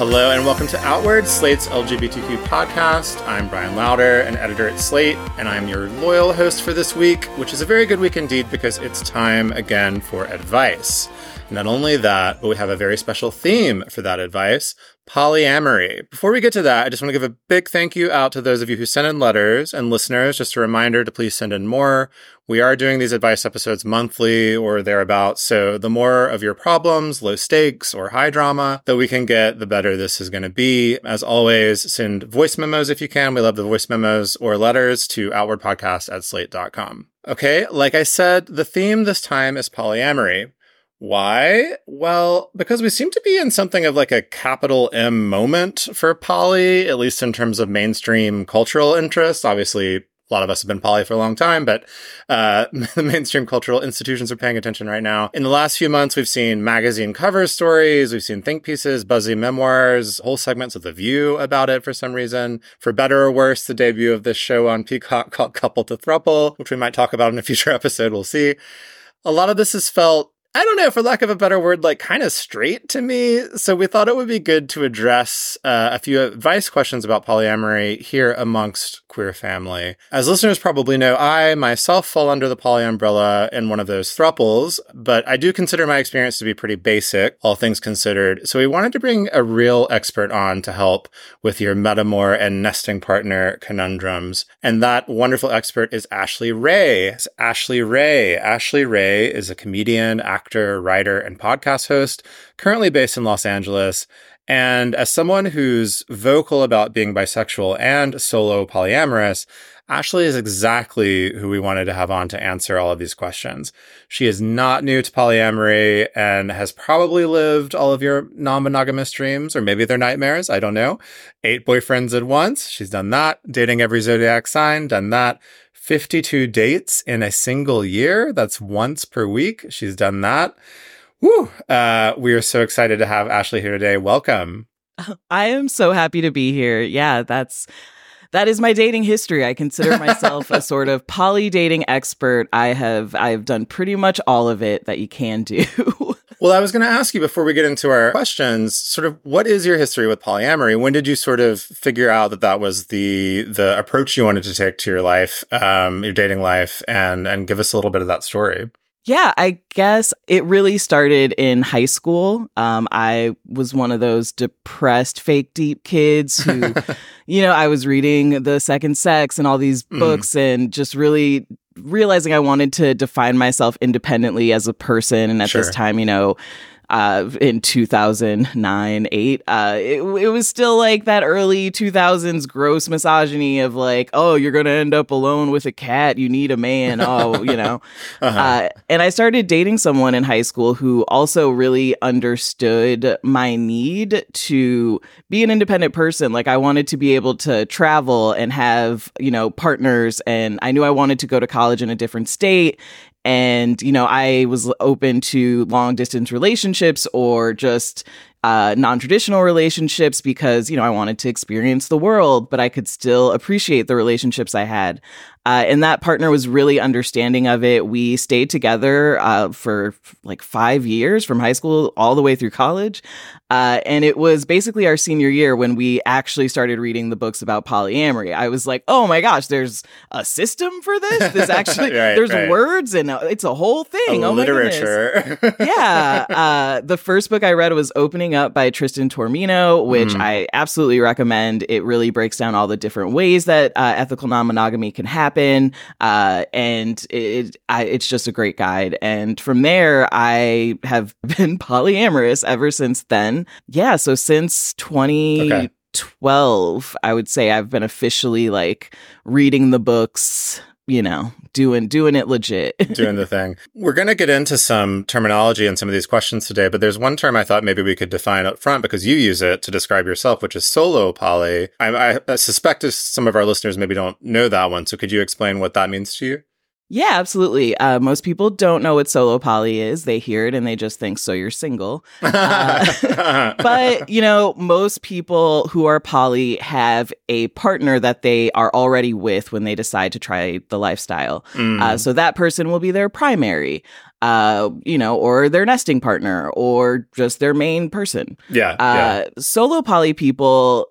Hello and welcome to Outward, Slate's LGBTQ podcast. I'm Bryan Lowder, an editor at Slate, and I'm your loyal host for this week, which is a very good week indeed because it's time again for advice. Not only that, but we have a very special theme for that advice polyamory. Before we get to that, I just want to give a big thank you out to those of you who sent in letters and listeners. Just a reminder to please send in more. We are doing these advice episodes monthly or thereabouts. So the more of your problems, low stakes or high drama that we can get, the better this is going to be. As always, send voice memos if you can. We love the voice memos or letters to outwardpodcast at slate.com. Okay. Like I said, the theme this time is polyamory. Why? Well, because we seem to be in something of like a capital M moment for poly, at least in terms of mainstream cultural interest. Obviously, a lot of us have been poly for a long time, but uh, the mainstream cultural institutions are paying attention right now. In the last few months, we've seen magazine cover stories, we've seen think pieces, buzzy memoirs, whole segments of The View about it for some reason. For better or worse, the debut of this show on Peacock called Couple to Throuple, which we might talk about in a future episode, we'll see. A lot of this has felt I don't know, for lack of a better word, like kind of straight to me. So we thought it would be good to address uh, a few advice questions about polyamory here amongst queer family. As listeners probably know, I myself fall under the poly umbrella in one of those thruples, but I do consider my experience to be pretty basic, all things considered. So we wanted to bring a real expert on to help with your metamour and nesting partner conundrums. And that wonderful expert is Ashley Ray. It's Ashley Ray. Ashley Ray is a comedian, actor, writer, and podcast host, currently based in Los Angeles. And as someone who's vocal about being bisexual and solo polyamorous, Ashley is exactly who we wanted to have on to answer all of these questions. She is not new to polyamory and has probably lived all of your non monogamous dreams, or maybe they're nightmares. I don't know. Eight boyfriends at once. She's done that. Dating every zodiac sign, done that. 52 dates in a single year. That's once per week. She's done that. Woo! Uh, we are so excited to have Ashley here today. Welcome. I am so happy to be here. Yeah, that's that is my dating history. I consider myself a sort of poly dating expert. I have I've done pretty much all of it that you can do. well, I was going to ask you before we get into our questions, sort of what is your history with polyamory? When did you sort of figure out that that was the the approach you wanted to take to your life, um, your dating life, and and give us a little bit of that story? Yeah, I guess it really started in high school. Um, I was one of those depressed, fake deep kids who, you know, I was reading The Second Sex and all these mm. books and just really realizing I wanted to define myself independently as a person. And at sure. this time, you know, uh, in 2009, 8. Uh, it, it was still like that early 2000s gross misogyny of like, oh, you're going to end up alone with a cat. You need a man. Oh, you know. uh-huh. uh, and I started dating someone in high school who also really understood my need to be an independent person. Like, I wanted to be able to travel and have, you know, partners. And I knew I wanted to go to college in a different state and you know i was open to long distance relationships or just uh, non-traditional relationships because you know i wanted to experience the world but i could still appreciate the relationships i had uh, and that partner was really understanding of it. We stayed together uh, for like five years from high school all the way through college. Uh, and it was basically our senior year when we actually started reading the books about polyamory. I was like, oh my gosh, there's a system for this. There's actually, right, there's right. words and uh, it's a whole thing. A oh literature. yeah. Uh, the first book I read was Opening Up by Tristan Taormino, which mm. I absolutely recommend. It really breaks down all the different ways that uh, ethical non monogamy can happen happen. Uh, and it, I, it's just a great guide. And from there, I have been polyamorous ever since then. Yeah. So since 20. Okay. 12 i would say i've been officially like reading the books you know, doing doing it legit. doing the thing. We're going to get into some terminology and some of these questions today, but there's one term I thought maybe we could define up front because you use it to describe yourself, which is solo poly. I, I suspect some of our listeners maybe don't know that one. So could you explain what that means to you? Yeah, absolutely. Uh, most people don't know what solo poly is. They hear it and they just think, so you're single. Uh, but, you know, most people who are poly have a partner that they are already with when they decide to try the lifestyle. Uh, mm. Uh, so that person will be their primary. uh, you know, or their nesting partner or just their main person. Yeah. Uh, yeah. Solo poly people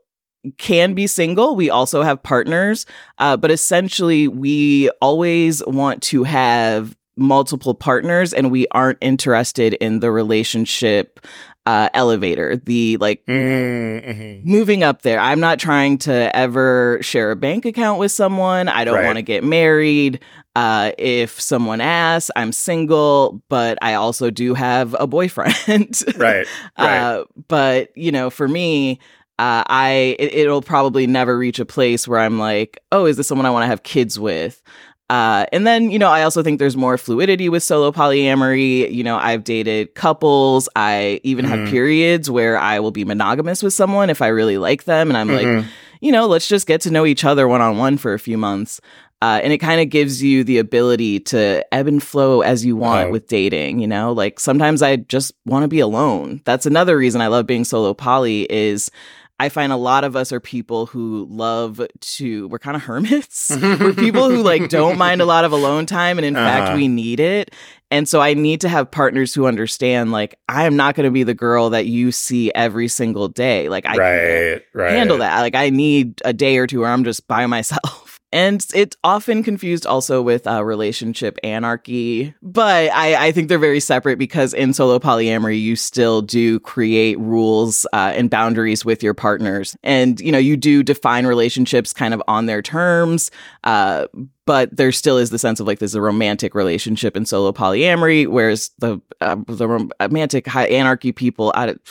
can be single. We also have partners, uh, but essentially, we always want to have multiple partners and we aren't interested in the relationship uh, elevator, the like Mm-hmm. moving up there. I'm not trying to ever share a bank account with someone. I don't Right. want to get married. Uh, if someone asks, I'm single, but I also do have a boyfriend. Right. Right. Uh, but you know, for me, uh, I it, it'll probably never reach a place where I'm like, oh, is this someone I want to have kids with? Uh, and then, you know, I also think there's more fluidity with solo polyamory. You know, I've dated couples. I even Mhm. have periods where I will be monogamous with someone if I really like them. And I'm like, Mhm. you know, let's just get to know each other one on one for a few months. Uh, and it kind of gives you the ability to ebb and flow as you want Oh. with dating. You know, like sometimes I just want to be alone. That's another reason I love being solo poly is I find a lot of us are people who love to, we're kind of hermits. we're people who like don't mind a lot of alone time. And in fact, Uh-huh. we need it. And so I need to have partners who understand, like, I am not going to be the girl that you see every single day. Like, I can't right. Right. handle that. Like I need a day or two where I'm just by myself. And it's often confused also with uh, relationship anarchy, but I, I think they're very separate because in solo polyamory, you still do create rules uh, and boundaries with your partners. And, you know, you do define relationships kind of on their terms. Uh, but there still is the sense of like there's a romantic relationship in solo polyamory, whereas the uh, the romantic high anarchy people, I, don't-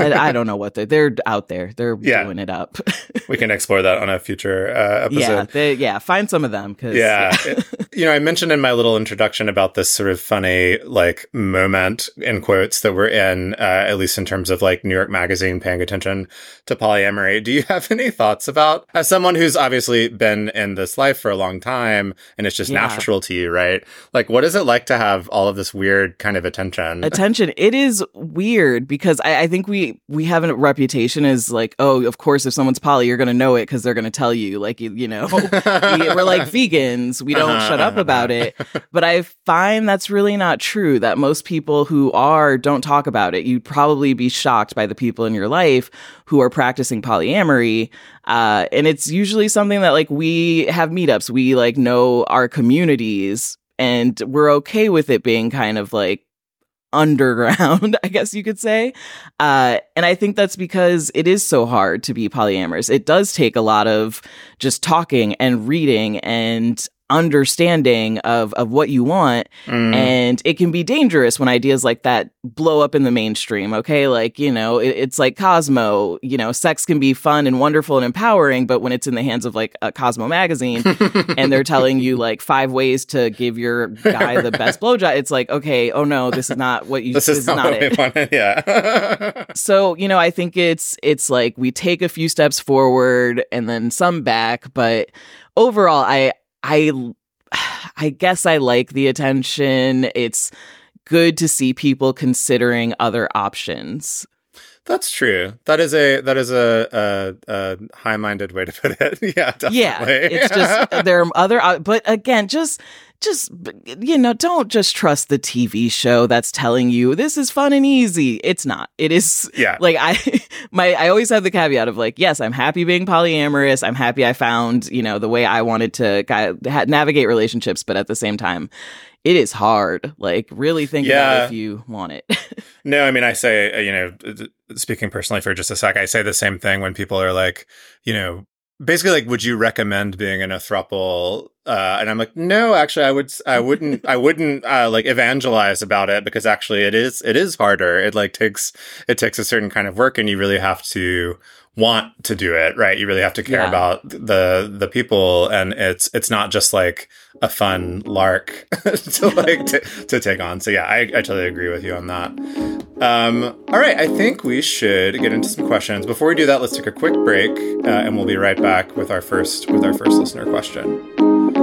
I, I don't know what they're they're out there, they're Yeah. doing it up. we can explore that on a future uh, episode. yeah, they, yeah, find some of them because Yeah. It- you know, I mentioned in my little introduction about this sort of funny, like, moment in quotes that we're in, uh, at least in terms of like New York Magazine paying attention to polyamory. Do you have any thoughts about, as someone who's obviously been in this life for a long time and it's just Yeah. natural to you, right? Like, what is it like to have all of this weird kind of attention? attention it is weird because I, I think we we have a reputation as like oh of course if someone's poly you're gonna know it because they're gonna tell you like you, you know we, we're like vegans we don't Uh-huh, shut up uh-huh. about it but i find that's really not true that most people who are don't talk about it you'd probably be shocked by the people in your life who are practicing polyamory uh, and it's usually something that like we have meetups we like know our communities and we're okay with it being kind of like underground, I guess you could say. Uh, and I think that's because it is so hard to be polyamorous. It does take a lot of just talking and reading and understanding of of what you want Mm. and it can be dangerous when ideas like that blow up in the mainstream okay like you know it, it's like cosmo you know sex can be fun and wonderful and empowering but when it's in the hands of like a cosmo magazine and they're telling you like five ways to give your guy the best blowjob it's like okay oh no this is not what you this is not, we it wanted. Yeah. so you know i think it's it's like we take a few steps forward and then some back but overall i i i guess i like the attention it's good to see people considering other options That's true. That is a that is a, a, a high minded way to put it. yeah, definitely. yeah it's just there are other but again just just you know don't just trust the tv show that's telling you this is fun and easy. It's not. It is yeah. like I my I always have the caveat of like yes I'm happy being polyamorous. I'm happy I found you know the way I wanted to ha- navigate relationships but at the same time it is hard. Like really think about Yeah. it if you want it. No, I mean, I say, uh, you know, speaking personally for just a sec, I say the same thing when people are like, you know, basically like, would you recommend being in a throuple? Uh, and I'm like, no, actually, I would, i wouldn't, I wouldn't, uh, like evangelize about it because actually it is, it is harder. It like takes, it takes a certain kind of work and you really have to want to do it, right? You really have to care Yeah. about the, the people and it's, it's not just like a fun lark to like, to, to take on. So yeah, I, I totally agree with you on that. Um, all right, I think we should get into some questions. Before we do that, let's take a quick break, uh, and we'll be right back with our first with our first listener question.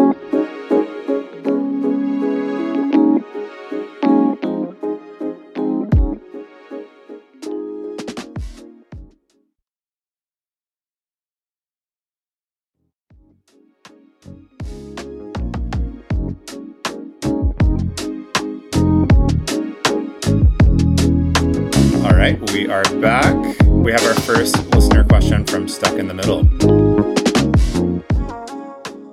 Right, we are back. We have our first listener question from Stuck in the Middle.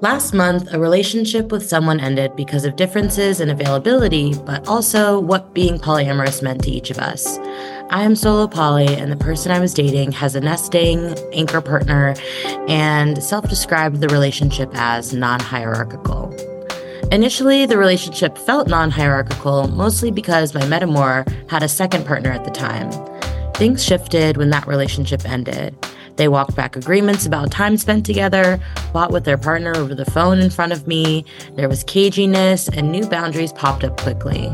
Last month, a relationship with someone ended because of differences in availability, but also what being polyamorous meant to each of us. I am solo poly, and the person I was dating has a nesting anchor partner and self described the relationship as non hierarchical. Initially, the relationship felt non hierarchical mostly because my metamour had a second partner at the time. Things shifted when that relationship ended. They walked back agreements about time spent together, fought with their partner over the phone in front of me, there was caginess, and new boundaries popped up quickly.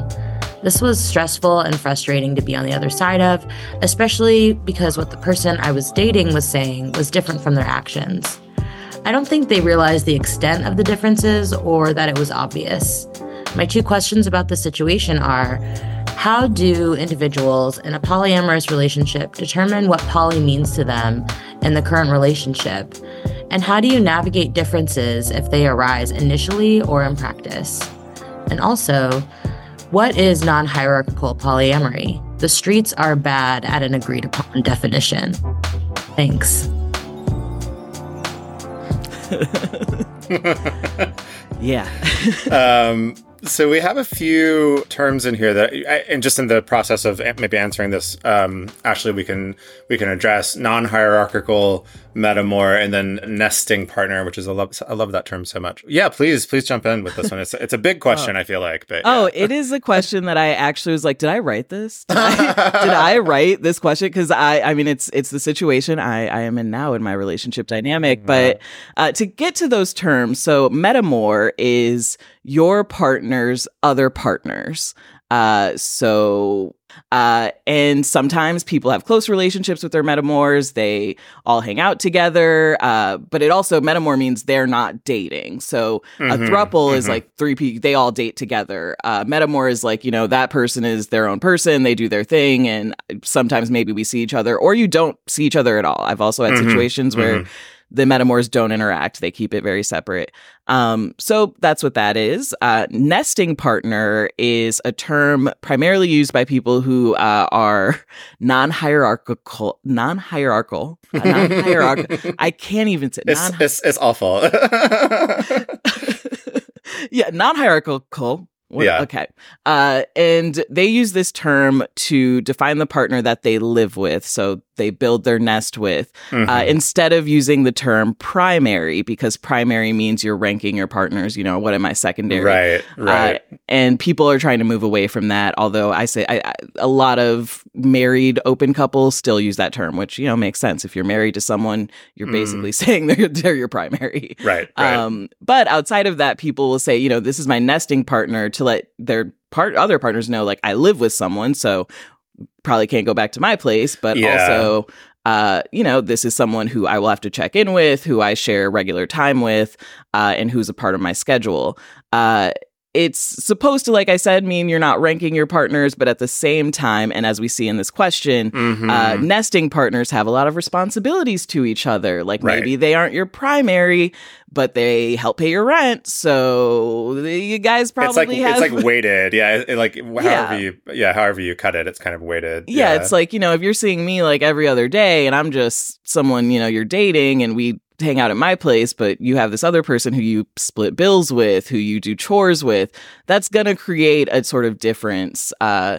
This was stressful and frustrating to be on the other side of, especially because what the person I was dating was saying was different from their actions. I don't think they realized the extent of the differences or that it was obvious. My two questions about the situation are How do individuals in a polyamorous relationship determine what poly means to them in the current relationship? And how do you navigate differences if they arise initially or in practice? And also, what is non hierarchical polyamory? The streets are bad at an agreed upon definition. Thanks. yeah. um, so we have a few terms in here that, and just in the process of maybe answering this, um, Ashley, we can we can address non-hierarchical metamour and then nesting partner, which is I love I love that term so much. Yeah, please please jump in with this one. It's it's a big question. oh. I feel like, but oh, it is a question that I actually was like, did I write this? Did I, did I write this question? Because I I mean, it's it's the situation I I am in now in my relationship dynamic. Mm-hmm. But uh, to get to those terms, so metamour is your partner's other partners. Uh, so, uh, and sometimes people have close relationships with their metamours. They all hang out together. Uh, but it also, metamour means they're not dating. So mm-hmm, a thruple mm-hmm. is like three people, they all date together. Uh, metamour is like, you know, that person is their own person. They do their thing. And sometimes maybe we see each other or you don't see each other at all. I've also had mm-hmm, situations where mm-hmm the metamours don't interact. They keep it very separate. Um, so that's what that is. Uh, nesting partner is a term primarily used by people who uh, are non-hierarchical, non-hierarchical, uh, non-hierarchical. I can't even say. It's, it's, it's awful. yeah, non-hierarchical yeah. Okay. Uh, and they use this term to define the partner that they live with. So they build their nest with, uh, mm-hmm. uh, instead of using the term primary, because primary means you're ranking your partners, you know, what am I secondary? Right. Uh, right. Uh, and people are trying to move away from that. Although I say I, I, a lot of married open couples still use that term, which, you know, makes sense. If you're married to someone, you're mm. basically saying they're, they're your primary. Right. right. Um, but outside of that, people will say, you know, this is my nesting partner to let their part other partners know like I live with someone, so probably can't go back to my place, but yeah. also uh, you know, this is someone who I will have to check in with, who I share regular time with, uh, and who's a part of my schedule. Uh, it's supposed to, like I said, mean you're not ranking your partners, but at the same time, and as we see in this question, mm-hmm. uh, nesting partners have a lot of responsibilities to each other. Like right. maybe they aren't your primary, but they help pay your rent. So you guys probably it's like, have... it's like weighted. Yeah. It, like however yeah. you, yeah, however you cut it, it's kind of weighted. Yeah, yeah. It's like, you know, if you're seeing me like every other day and I'm just someone, you know, you're dating and we hang out at my place, but you have this other person who you split bills with, who you do chores with, that's going to create a sort of difference. Uh,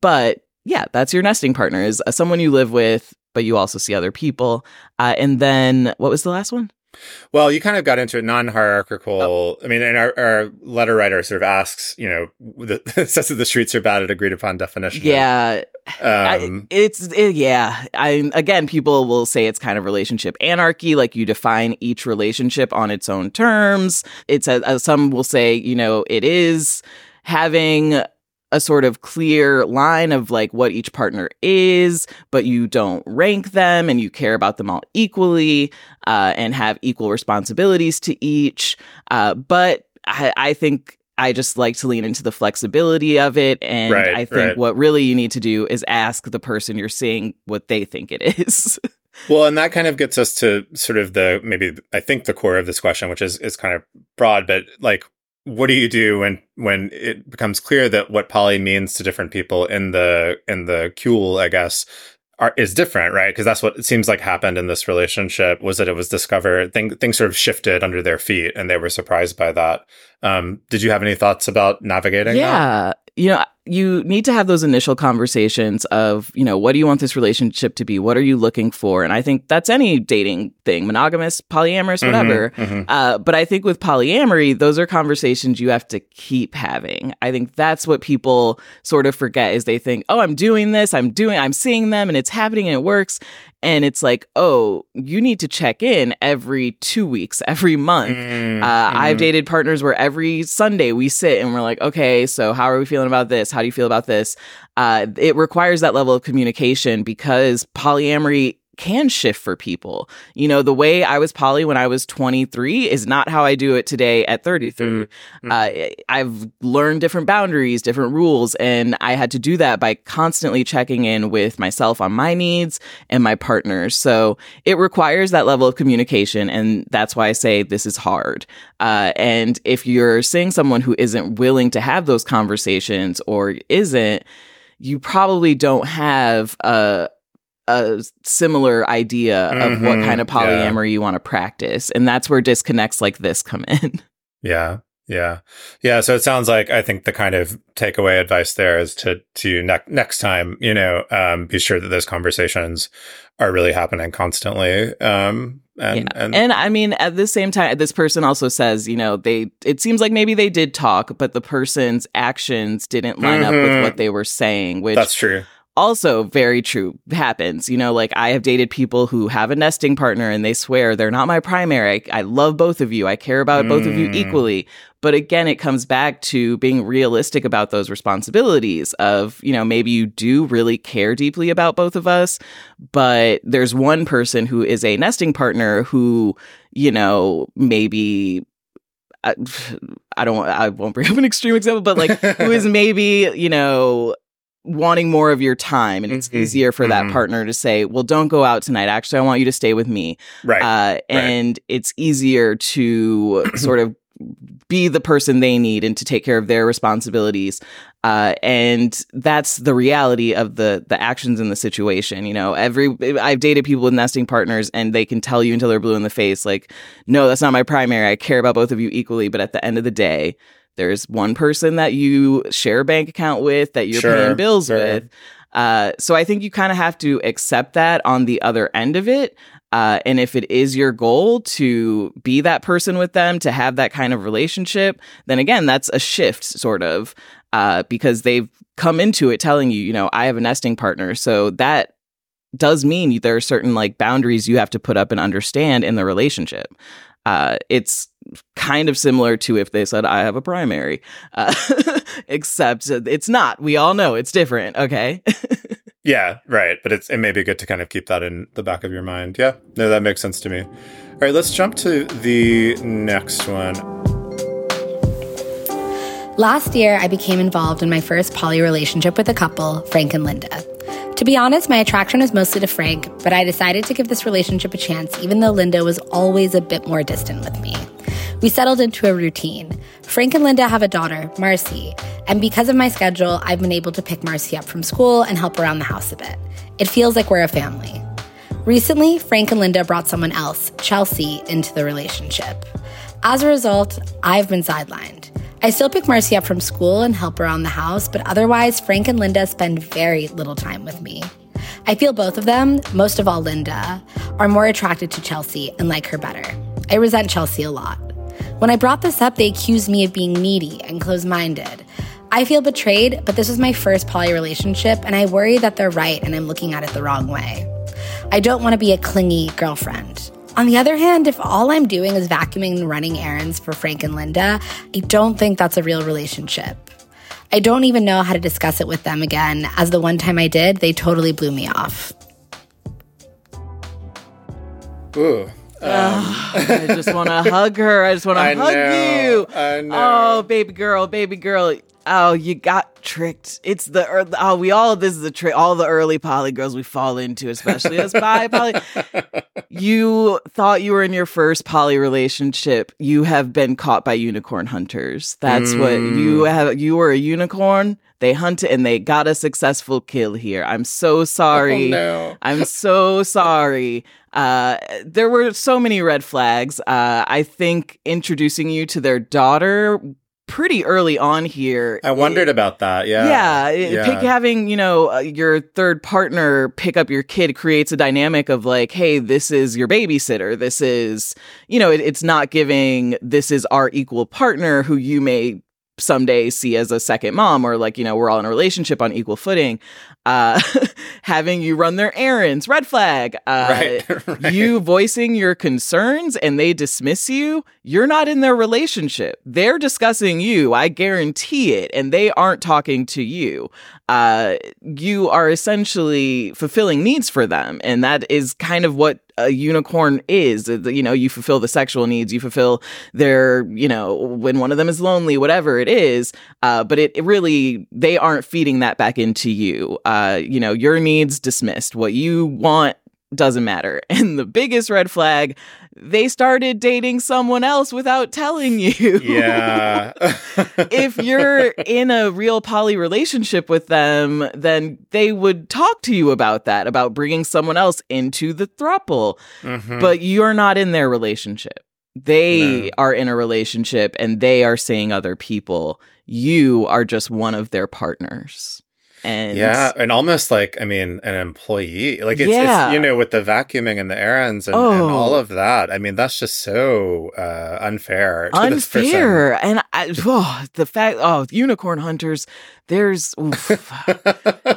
but yeah, that's your nesting partner is uh, someone you live with, but you also see other people. Uh, and then what was the last one? Well, you kind of got into a non-hierarchical. Oh. I mean, and our, our, letter writer sort of asks, you know, the, says that the streets are bad at agreed upon definition. Yeah, um, I, it's it, yeah. I again, people will say it's kind of relationship anarchy. Like you define each relationship on its own terms. It's a, a some will say, you know, it is having a sort of clear line of like what each partner is, but you don't rank them and you care about them all equally uh, and have equal responsibilities to each. Uh, but I, I, think I just like to lean into the flexibility of it. And right, I think right. what really you need to do is ask the person you're seeing what they think it is. well, and that kind of gets us to sort of the maybe I think the core of this question, which is is kind of broad, but like what do you do when when it becomes clear that what poly means to different people in the in the cule, I guess, are, is different, right? Because that's what it seems like happened in this relationship was that it was discovered thing, things sort of shifted under their feet, and they were surprised by that. Um, did you have any thoughts about navigating? Yeah, that? you know, you need to have those initial conversations of, you know, what do you want this relationship to be? What are you looking for? And I think that's any dating thing, monogamous, polyamorous, mm-hmm, whatever. Mm-hmm, mm-hmm. Uh, but I think with polyamory, those are conversations you have to keep having. I think that's what people sort of forget is they think, oh, I'm doing this, I'm doing, I'm seeing them and it's happening and it works. And it's like, oh, you need to check in every two weeks, every month. Mm-hmm. Uh, I've mm-hmm. dated partners where every Sunday we sit and we're like, okay, so how are we feeling about this? How do you feel about this? Uh, it requires that level of communication because polyamory can shift for people. You know, the way I was poly when I was 23 is not how I do it today at 33. Mm-hmm. Uh, I've learned different boundaries, different rules, and I had to do that by constantly checking in with myself on my needs and my partners. So it requires that level of communication, and that's why I say this is hard. Uh, and if you're seeing someone who isn't willing to have those conversations or isn't, you probably don't have a a similar idea mm-hmm. of what kind of mm-hmm. polyamory yeah. you want to practice. And that's where disconnects like this come in. Yeah. Yeah. Yeah. So it sounds like I think the kind of takeaway advice there is to, to ne- next time, you know, um, be sure that those conversations are really happening constantly. Um, and, yeah. and, and I mean, at the same time, this person also says, you know, they, it seems like maybe they did talk, but the person's actions didn't line mm-hmm. up with mm-hmm. what they were saying, which that's true also very true happens you know like i have dated people who have a nesting partner and they swear they're not my primary i, I love both of you i care about mm. both of you mm. equally but again it comes back to being realistic about those responsibilities of you know maybe you do really care deeply about both of us but there's one person who is a nesting partner who you know maybe I, I don't I won't bring up an extreme example, but like who is maybe, you know, wanting more of your time and it's mm-hmm. easier for mm-hmm. that partner to say well don't go out tonight. Actually i want you to stay with me. Right. Uh, and right. it's easier to sort of be the person they need and to take care of their responsibilities. Uh, and that's the reality of the the actions in the situation you know? Every i've dated people with nesting partners and they can tell you until they're blue in the face like no that's not my primary. I care about both of you equally. But at the end of the day there's one person that you share a bank account with, that you're sure, paying bills sure. with. Uh, so I think you kind of have to accept that on the other end of it. Uh, and if it is your goal to be that person with them, to have that kind of relationship, then again, that's a shift, sort of, uh, because they've come into it telling you, you know, I have a nesting partner. So that does mean there are certain like boundaries you have to put up and understand in the relationship. Uh, it's kind of similar to if they said I have a primary, uh, except it's not. We all know it's different. Okay. yeah, right. But it's it may be good to kind of keep that in the back of your mind. Yeah, no, that makes sense to me. All right, let's jump to the next one. Last year, I became involved in my first poly relationship with a couple, Frank and Linda. To be honest, my attraction was mostly to Frank, but I decided to give this relationship a chance, even though Linda was always a bit more distant with me. We settled into a routine. Frank and Linda have a daughter, Marcy, and because of my schedule, I've been able to pick Marcy up from school and help around the house a bit. It feels like we're a family. Recently, Frank and Linda brought someone else, Chelsea, into the relationship. As a result, I've been sidelined. I still pick Marcy up from school and help around the house, but otherwise, Frank and Linda spend very little time with me. I feel both of them, most of all Linda, are more attracted to Chelsea and like her better. I resent Chelsea a lot. When I brought this up, they accused me of being needy and closed minded. I feel betrayed, but this was my first poly relationship, and I worry that they're right and I'm looking at it the wrong way. I don't want to be a clingy girlfriend. On the other hand, if all I'm doing is vacuuming and running errands for Frank and Linda, I don't think that's a real relationship. I don't even know how to discuss it with them again, as the one time I did, they totally blew me off. Ooh, I just want to hug her. I just want to hug know, you. I know. Oh, baby girl, baby girl. Oh, you got tricked. It's the ear- oh, we all this is a trick. All the early poly girls we fall into, especially as bi poly. You thought you were in your first poly relationship. You have been caught by unicorn hunters. That's what you Mm. have. You were a unicorn. They hunted and they got a successful kill here. I'm so sorry. Oh, no. I'm so sorry. Uh, there were so many red flags. Uh, I think introducing you to their daughter pretty early on here. I wondered about that. Yeah. Yeah, it- Yeah. pick having you know uh, your third partner pick up your kid creates a dynamic of like, hey, this is your babysitter. This is you know, it, it's not giving. This is our equal partner who you may someday see as a second mom or like you know we're all in a relationship on equal footing uh having you run their errands red flag uh Right, right. you voicing your concerns and they dismiss you you're not in their relationship they're discussing you i guarantee it and they aren't talking to you uh you are essentially fulfilling needs for them. And that is kind of what a unicorn is. You know you fulfill the sexual needs you fulfill their you know when one of them is lonely whatever it is uh, but it, it really they aren't feeding that back into you. Uh, you know your needs dismissed. What you want doesn't matter and the biggest red flag they started dating someone else without telling you Yeah. if you're in a real poly relationship with them, then they would talk to you about that, about bringing someone else into the throuple. Mhm. But you're not in their relationship. They No. are in a relationship and they are seeing other people. You are just one of their partners. And yeah, and almost like I mean, an employee. Like it's, Yeah. it's you know with the vacuuming and the errands and, and Oh. all of that. I mean, that's just so uh, unfair. Unfair. And I, oh, the fact, oh, unicorn hunters, there's, oof.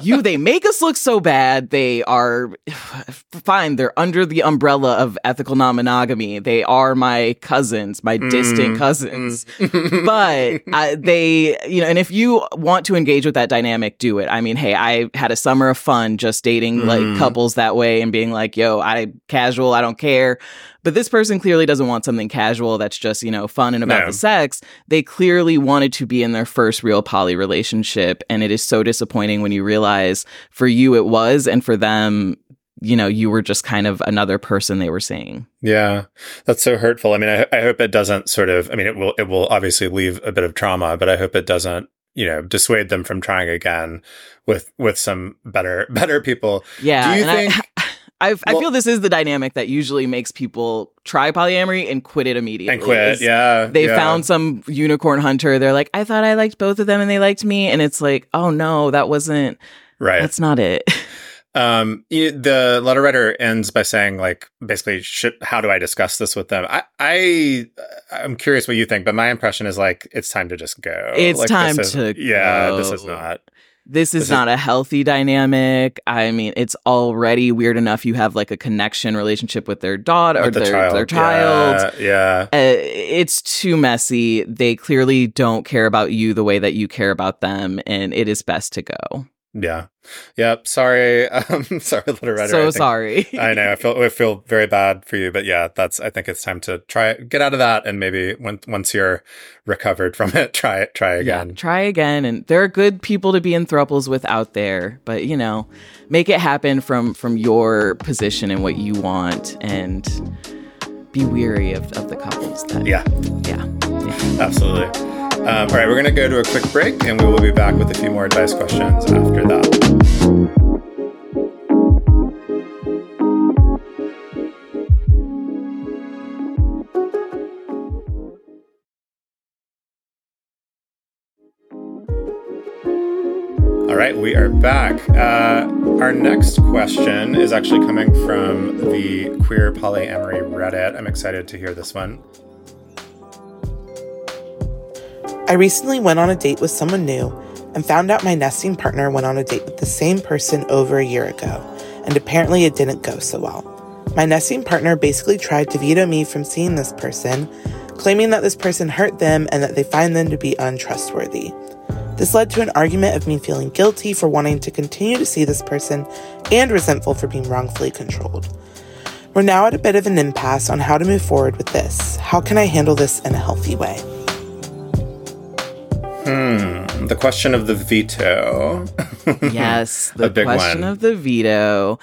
you they make us look so bad they are fine they're under the umbrella of ethical non-monogamy they are my cousins my distant Mm, cousins mm. but uh, they you know and if you want to engage with that dynamic do it i mean hey i had a summer of fun just dating Mhm. like couples that way and being like yo i casual i don't care but this person clearly doesn't want something casual that's just you know fun and about No. the sex they clearly wanted to be in their first real poly relationship and it is so disappointing when you realize for you it was and for them you know you were just kind of another person they were seeing Yeah, that's so hurtful. I mean, I, I hope it doesn't sort of. I mean, it will. It will obviously leave a bit of trauma, but I hope it doesn't. You know, dissuade them from trying again with with some better better people. Yeah, Do you think? I, I, I feel this is the dynamic that usually makes people try polyamory and quit it immediately. and quit. Yeah, They yeah. found some unicorn hunter. They're like, I thought I liked both of them and they liked me. And it's like, oh no, that wasn't, right. that's not it. Um, the letter writer ends by saying, like, basically, should, how do I discuss this with them? I, I, I'm curious what you think, but my impression is like it's time to just go. It's Like, time is- to Yeah, this is not. This is not a healthy dynamic. I mean, it's already weird enough you have like a connection relationship with their daughter or the their, child. their child. Yeah, yeah. Uh, it's too messy. They clearly don't care about you the way that you care about them, and it is best to go. Yeah. Yep. Sorry. Um, sorry, letter writer. I so think- sorry. I know. I feel I feel very bad for you, but yeah, that's. I think it's time to try get out of that, and maybe when, once you're recovered from it, try it. Try Yeah, again. try again. And there are good people to be in thruples with out there, but you know, make it happen from from your position and what you want, and be weary of, of the couples that. Yeah. yeah, yeah. Absolutely. Um, all right, we're going to go to a quick break, and we will be back with a few more advice questions after that. All right, we are back. Uh, our next question is actually coming from the Queer Polyamory Reddit. I'm excited to hear this one. I recently went on a date with someone new and found out my nesting partner went on a date with the same person over a year ago, and apparently it didn't go so well. My nesting partner basically tried to veto me from seeing this person, claiming that this person hurt them and that they find them to be untrustworthy. This led to an argument of me feeling guilty for wanting to continue to see this person and resentful for being wrongfully controlled. We're now at a bit of an impasse on how to move forward with this. How can I handle this in a healthy way? Hmm, the question of the veto. yes, the question one. of the veto.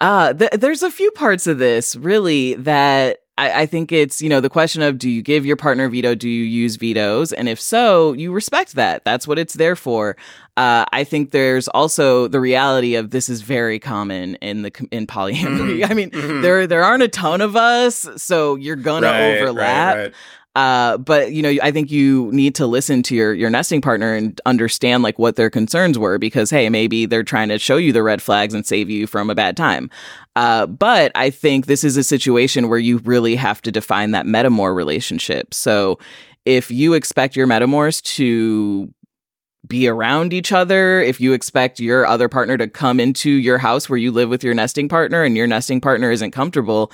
Uh, th- there's a few parts of this really that I, I think it's, you know, the question of do you give your partner veto? Do you use vetoes? And if so, you respect that. That's what it's there for. Uh, I think there's also the reality of this is very common in the in polyamory. I mean, there there aren't a ton of us, so you're gonna Mm-hmm. Right, right, overlap. right. Uh, but you know, I think you need to listen to your your nesting partner and understand like what their concerns were because hey, maybe they're trying to show you the red flags and save you from a bad time. Uh, but I think this is a situation where you really have to define that metamour relationship. So if you expect your metamours to be around each other, if you expect your other partner to come into your house where you live with your nesting partner and your nesting partner isn't comfortable,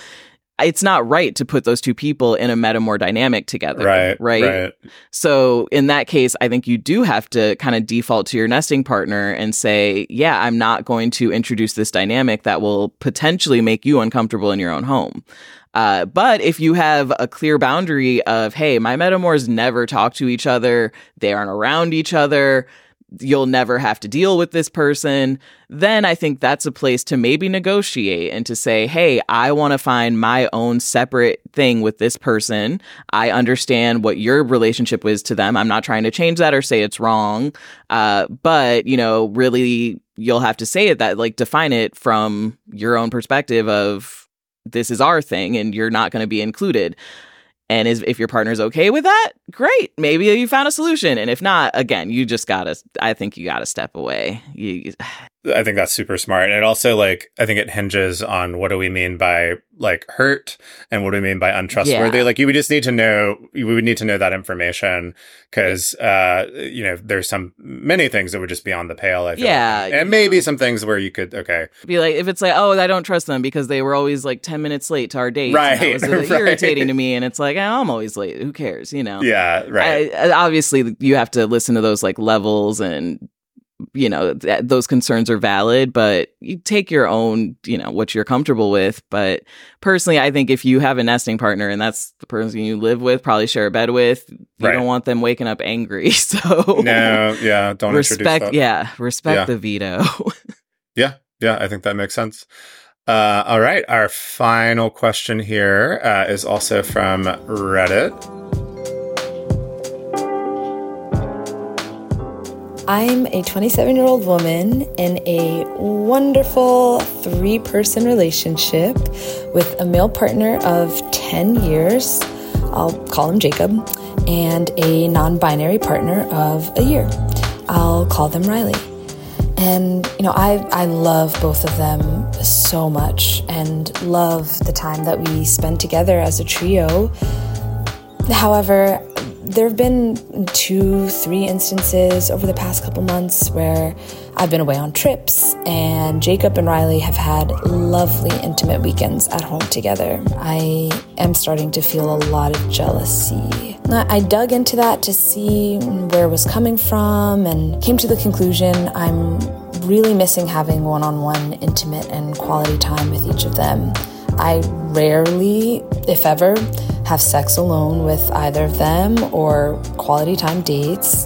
it's not right to put those two people in a metamour dynamic together. Right, Right. right. So in that case, I think you do have to kind of default to your nesting partner and say, yeah, I'm not going to introduce this dynamic that will potentially make you uncomfortable in your own home. Uh, but if you have a clear boundary of, hey, my metamours never talk to each other, they aren't around each other, you'll never have to deal with this person, then I think that's a place to maybe negotiate and to say, hey, I want to find my own separate thing with this person. I understand what your relationship is to them. I'm not trying to change that or say it's wrong. Uh, but, you know, really, you'll have to say it that, like, define it from your own perspective of this is our thing and you're not going to be included. And is, if your partner's okay with that, great. Maybe you found a solution. And if not, again, you just gotta, I think you gotta step away. You, I think that's super smart. And it also like I think it hinges on what do we mean by like hurt and what do we mean by untrustworthy. Yeah. Like you would just need to know we would need to know that information because uh you know there's some many things that would just be on the pale. I feel Yeah. like. and maybe some things where you could okay be like, if it's like, oh, I don't trust them because they were always like 10 minutes late to our date. Right, That was uh, right. irritating to me. And it's like, oh, I'm always late. Who cares? You know? yeah right I- obviously, you have to listen to those like levels and you know th- those concerns are valid but you take your own you know what you're comfortable with but personally i think if you have a nesting partner and that's the person you live with probably share a bed with you Right. don't want them waking up angry so no yeah don't respect yeah respect Yeah. the veto Yeah, yeah, I think that makes sense. Uh, all right, our final question here uh, is also from Reddit. I'm a 27 year old woman in a wonderful three person relationship with a male partner of 10 years. I'll call him Jacob, and a non binary partner of a year. I'll call them Riley. And, you know, I, I love both of them so much and love the time that we spend together as a trio. However, there have been two, three instances over the past couple months where I've been away on trips, and Jacob and Riley have had lovely, intimate weekends at home together. I am starting to feel a lot of jealousy. I dug into that to see where it was coming from and came to the conclusion I'm really missing having one on one, intimate, and quality time with each of them. I rarely, if ever, have sex alone with either of them or quality time dates.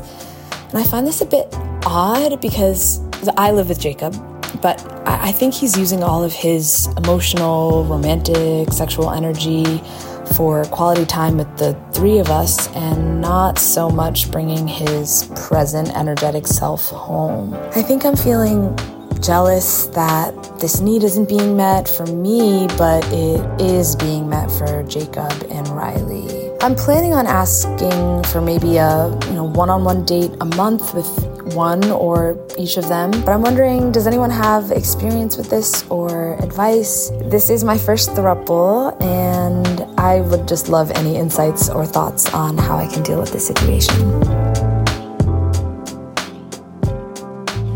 And I find this a bit odd because I live with Jacob, but I think he's using all of his emotional, romantic, sexual energy for quality time with the three of us and not so much bringing his present, energetic self home. I think I'm feeling jealous that this need isn't being met for me, but it is being met for Jacob and Riley. I'm planning on asking for maybe a you know one-on-one date a month with one or each of them. But I'm wondering, does anyone have experience with this or advice? This is my first throuple, and I would just love any insights or thoughts on how I can deal with this situation.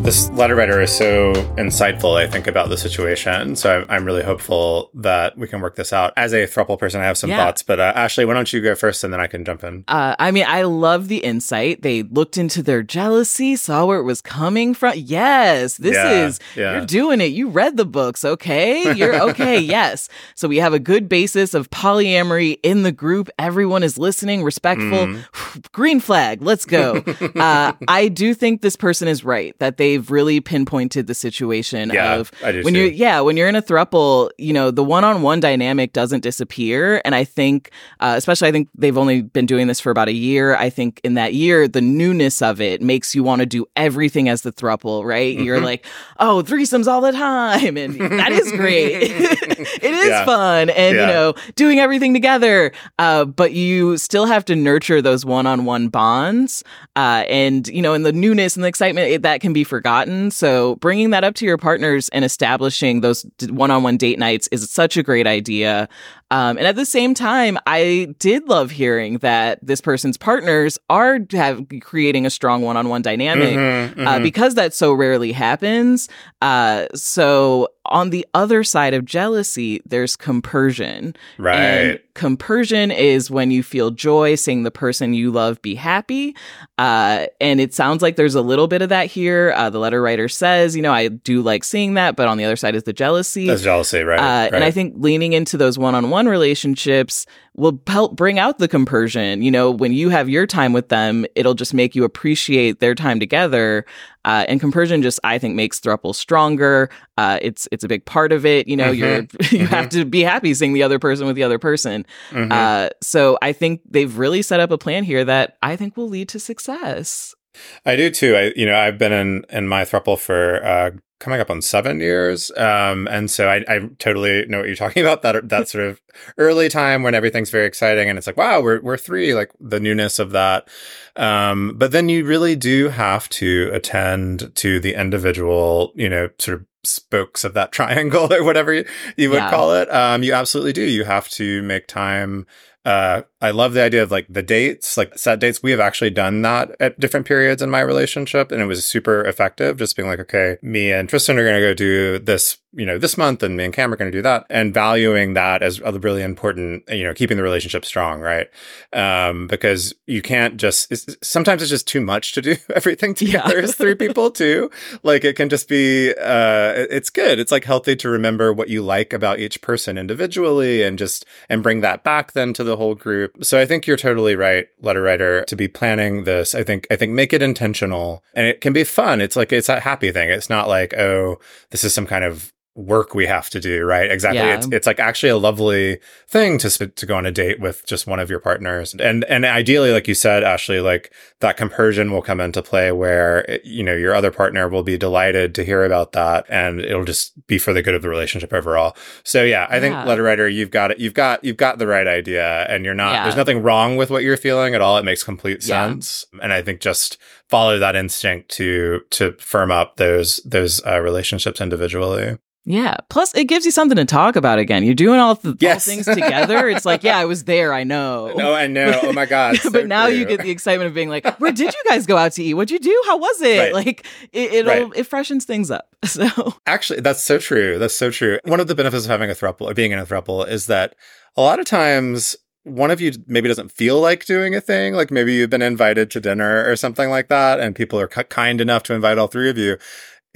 This letter writer is so insightful, I think, about the situation. So I'm, I'm really hopeful that we can work this out. As a thruple person, I have some Yeah. thoughts, but uh, Ashley, why don't you go first and then I can jump in? Uh, I mean, I love the insight. They looked into their jealousy, saw where it was coming from. Yes, this Yeah, is, yeah. you're doing it. You read the books, okay? You're okay, yes. So we have a good basis of polyamory in the group. Everyone is listening, respectful. Mm-hmm. Green flag, let's go. uh, I do think this person is right that they've really pinpointed the situation Yeah, of when too. you're yeah, when you're in a thruple, you know, the one-on-one dynamic doesn't disappear. And I think, uh, especially, I think they've only been doing this for about a year. I think in that year, the newness of it makes you want to do everything as the thruple, right? You're Mm-hmm. like, oh, threesomes all the time, and that is great. it is Yeah. fun, and you know, doing everything together. Uh, but you still have to nurture those one-on-one bonds, uh, and you know, in the newness and the excitement, it, that can be forgotten. So bringing that up to your partners and establishing those one-on-one date nights is such a great idea. Um, and at the same time, I did love hearing that this person's partners are have creating a strong one-on-one dynamic Mhm, uh, mhm. because that so rarely happens. Uh, so on the other side of jealousy, there's compersion. right. And compersion is when you feel joy seeing the person you love be happy. Uh, and it sounds like there's a little bit of that here. Uh, the letter writer says, you know, I do like seeing that, but on the other side is the jealousy. That's jealousy, right? Uh, And I think leaning into those one on one relationships will help bring out the compersion. You know, when you have your time with them, it'll just make you appreciate their time together. Uh, and compersion just, I think, makes throuple stronger. Uh, it's it's a big part of it. You know, you're you have to be happy seeing the other person with the other person. Mhm. Uh, so I think they've really set up a plan here that I think will lead to success. I do too. I, you know, I've been in in my throuple for uh, coming up on seven years, um, and so I, I totally know what you're talking about. That that sort of early time when everything's very exciting, and it's like, wow, we're we're three, like the newness of that. Um, but then you really do have to attend to the individual, you know, sort of spokes of that triangle or whatever you, you would Yeah. call it. Um, you absolutely do. You have to make time uh, I love the idea of like the dates, like set dates. We have actually done that at different periods in my relationship, and it was super effective. Just being like, okay, me and Tristan are going to go do this, you know, this month, and me and Cam are going to do that, and valuing that as a really important, you know, keeping the relationship strong, right? Um, because you can't just. It's, sometimes it's just too much to do everything together Yeah. as three people too. Like it can just be. Uh, it's good. It's like healthy to remember what you like about each person individually, and just and bring that back then to the whole group. So I think you're totally right, letter writer, to be planning this. I think I think make it intentional and it can be fun. It's like it's a happy thing. It's not like, oh, this is some kind of work we have to do, right? Exactly. Yeah. It's it's like actually a lovely thing to sp- to go on a date with just one of your partners. And and ideally like you said, Ashley, like that compersion will come into play where you know your other partner will be delighted to hear about that and it'll just be for the good of the relationship overall. So yeah, I think letter writer, you've got it. You've got you've got the right idea, and you're not. Yeah. There's nothing wrong with what you're feeling at all. It makes complete Yeah. sense, and I think just follow that instinct to to firm up those those uh, relationships individually. Yeah. Plus, it gives you something to talk about again. You're doing all the all things together. It's like, yeah, I was there. I know. No, I know. Oh my god! so but now you get the excitement of being like, where did you guys go out to eat? What'd you do? How was it? Right. Like, it, it'll Right. it freshens things up. So Actually, that's so true. That's so true. One of the benefits of having a throuple or being in a throuple is that a lot of times one of you maybe doesn't feel like doing a thing. Like maybe you've been invited to dinner or something like that, and people are ki- kind enough to invite all three of you.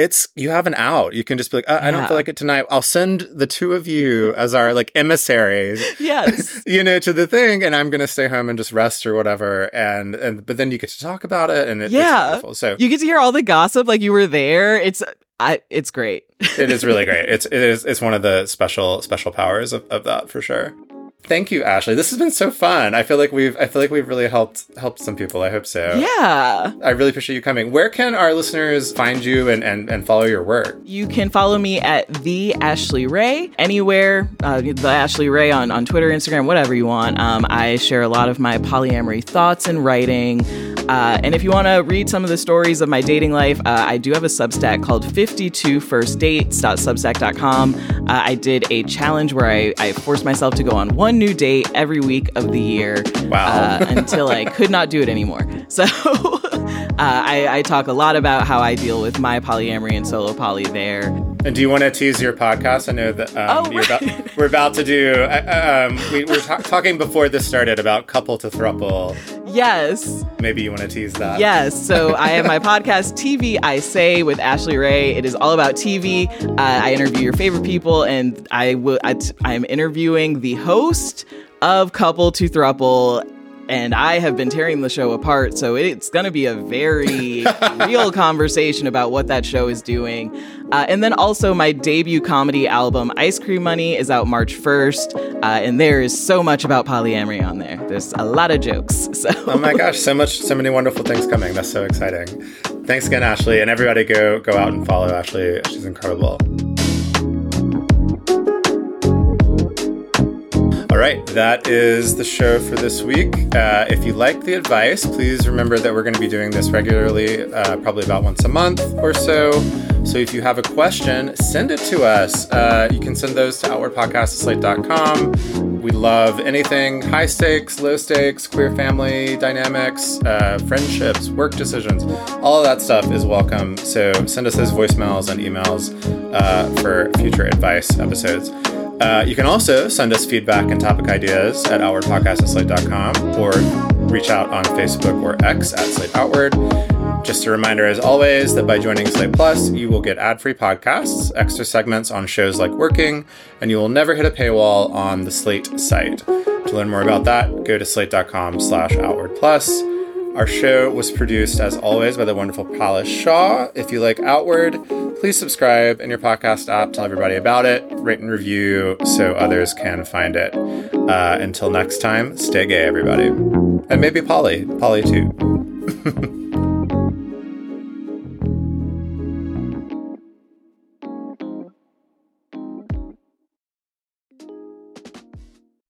It's you have an out. You can just be like, uh, I don't feel like it tonight. I'll send the two of you as our like emissaries. yes. you know, to the thing, and I'm gonna stay home and just rest or whatever. And and but then you get to talk about it, and it, Yeah. it's wonderful. So You get to hear all the gossip like you were there. It's I it's great. it is really great. It's it is it's one of the special special powers of, of that for sure. Thank you, Ashley. This has been so fun. I feel like we've I feel like we've really helped helped some people. I hope so. Yeah. I really appreciate you coming. Where can our listeners find you and, and, and follow your work? You can follow me at the Ashley Ray anywhere. Uh, the Ashley Ray on, on Twitter, Instagram, whatever you want. Um, I share a lot of my polyamory thoughts and writing. Uh, and if you want to read some of the stories of my dating life, uh, I do have a Substack called 52firstdates.substack.com. Uh, I did a challenge where I, I forced myself to go on one new date every week of the year Wow. uh, until I could not do it anymore. So I, I talk a lot about how I deal with my polyamory and solo poly there. And do you want to tease your podcast? I know that um, Oh, you're about, we're about to do. Uh, um, we were ta- talking before this started about couple to throuple. Yes. Maybe you want to tease that. Yes. So I have my podcast, TV I Say, with Ashley Ray. It is all about TV. Uh, I interview your favorite people, and I will. I t- I'm interviewing the host of Couple to Throuple. And I have been tearing the show apart, so it's going to be a very real conversation about what that show is doing. Uh, and then also, my debut comedy album, Ice Cream Money, is out March 1st. Uh, and there is so much about polyamory on there. There's a lot of jokes. So. Oh my gosh, so much, so many wonderful things coming. That's so exciting. Thanks again, Ashley, and everybody go go out and follow Ashley. She's incredible. Right, that is the show for this week. Uh, if you like the advice, please remember that we're going to be doing this regularly, uh, probably about once a month or so. So if you have a question, send it to us. Uh, you can send those to outwardpodcast@slate.com. We love anything high stakes, low stakes, queer family dynamics, uh, friendships, work decisions. All of that stuff is welcome. So send us those voicemails and emails uh, for future advice episodes. Uh, you can also send us feedback and topic ideas at outwardpodcast@slate.com or reach out on Facebook or X at Slate Outward. Just a reminder, as always, that by joining Slate Plus, you will get ad-free podcasts, extra segments on shows like Working, and you will never hit a paywall on the Slate site. To learn more about that, go to slate.com slash outward plus. Our show was produced, as always, by the wonderful Palace Shaw. If you like Outward, please subscribe in your podcast app. Tell everybody about it. Rate and review so others can find it. Uh, until next time, stay gay, everybody. And maybe poly. poly, too.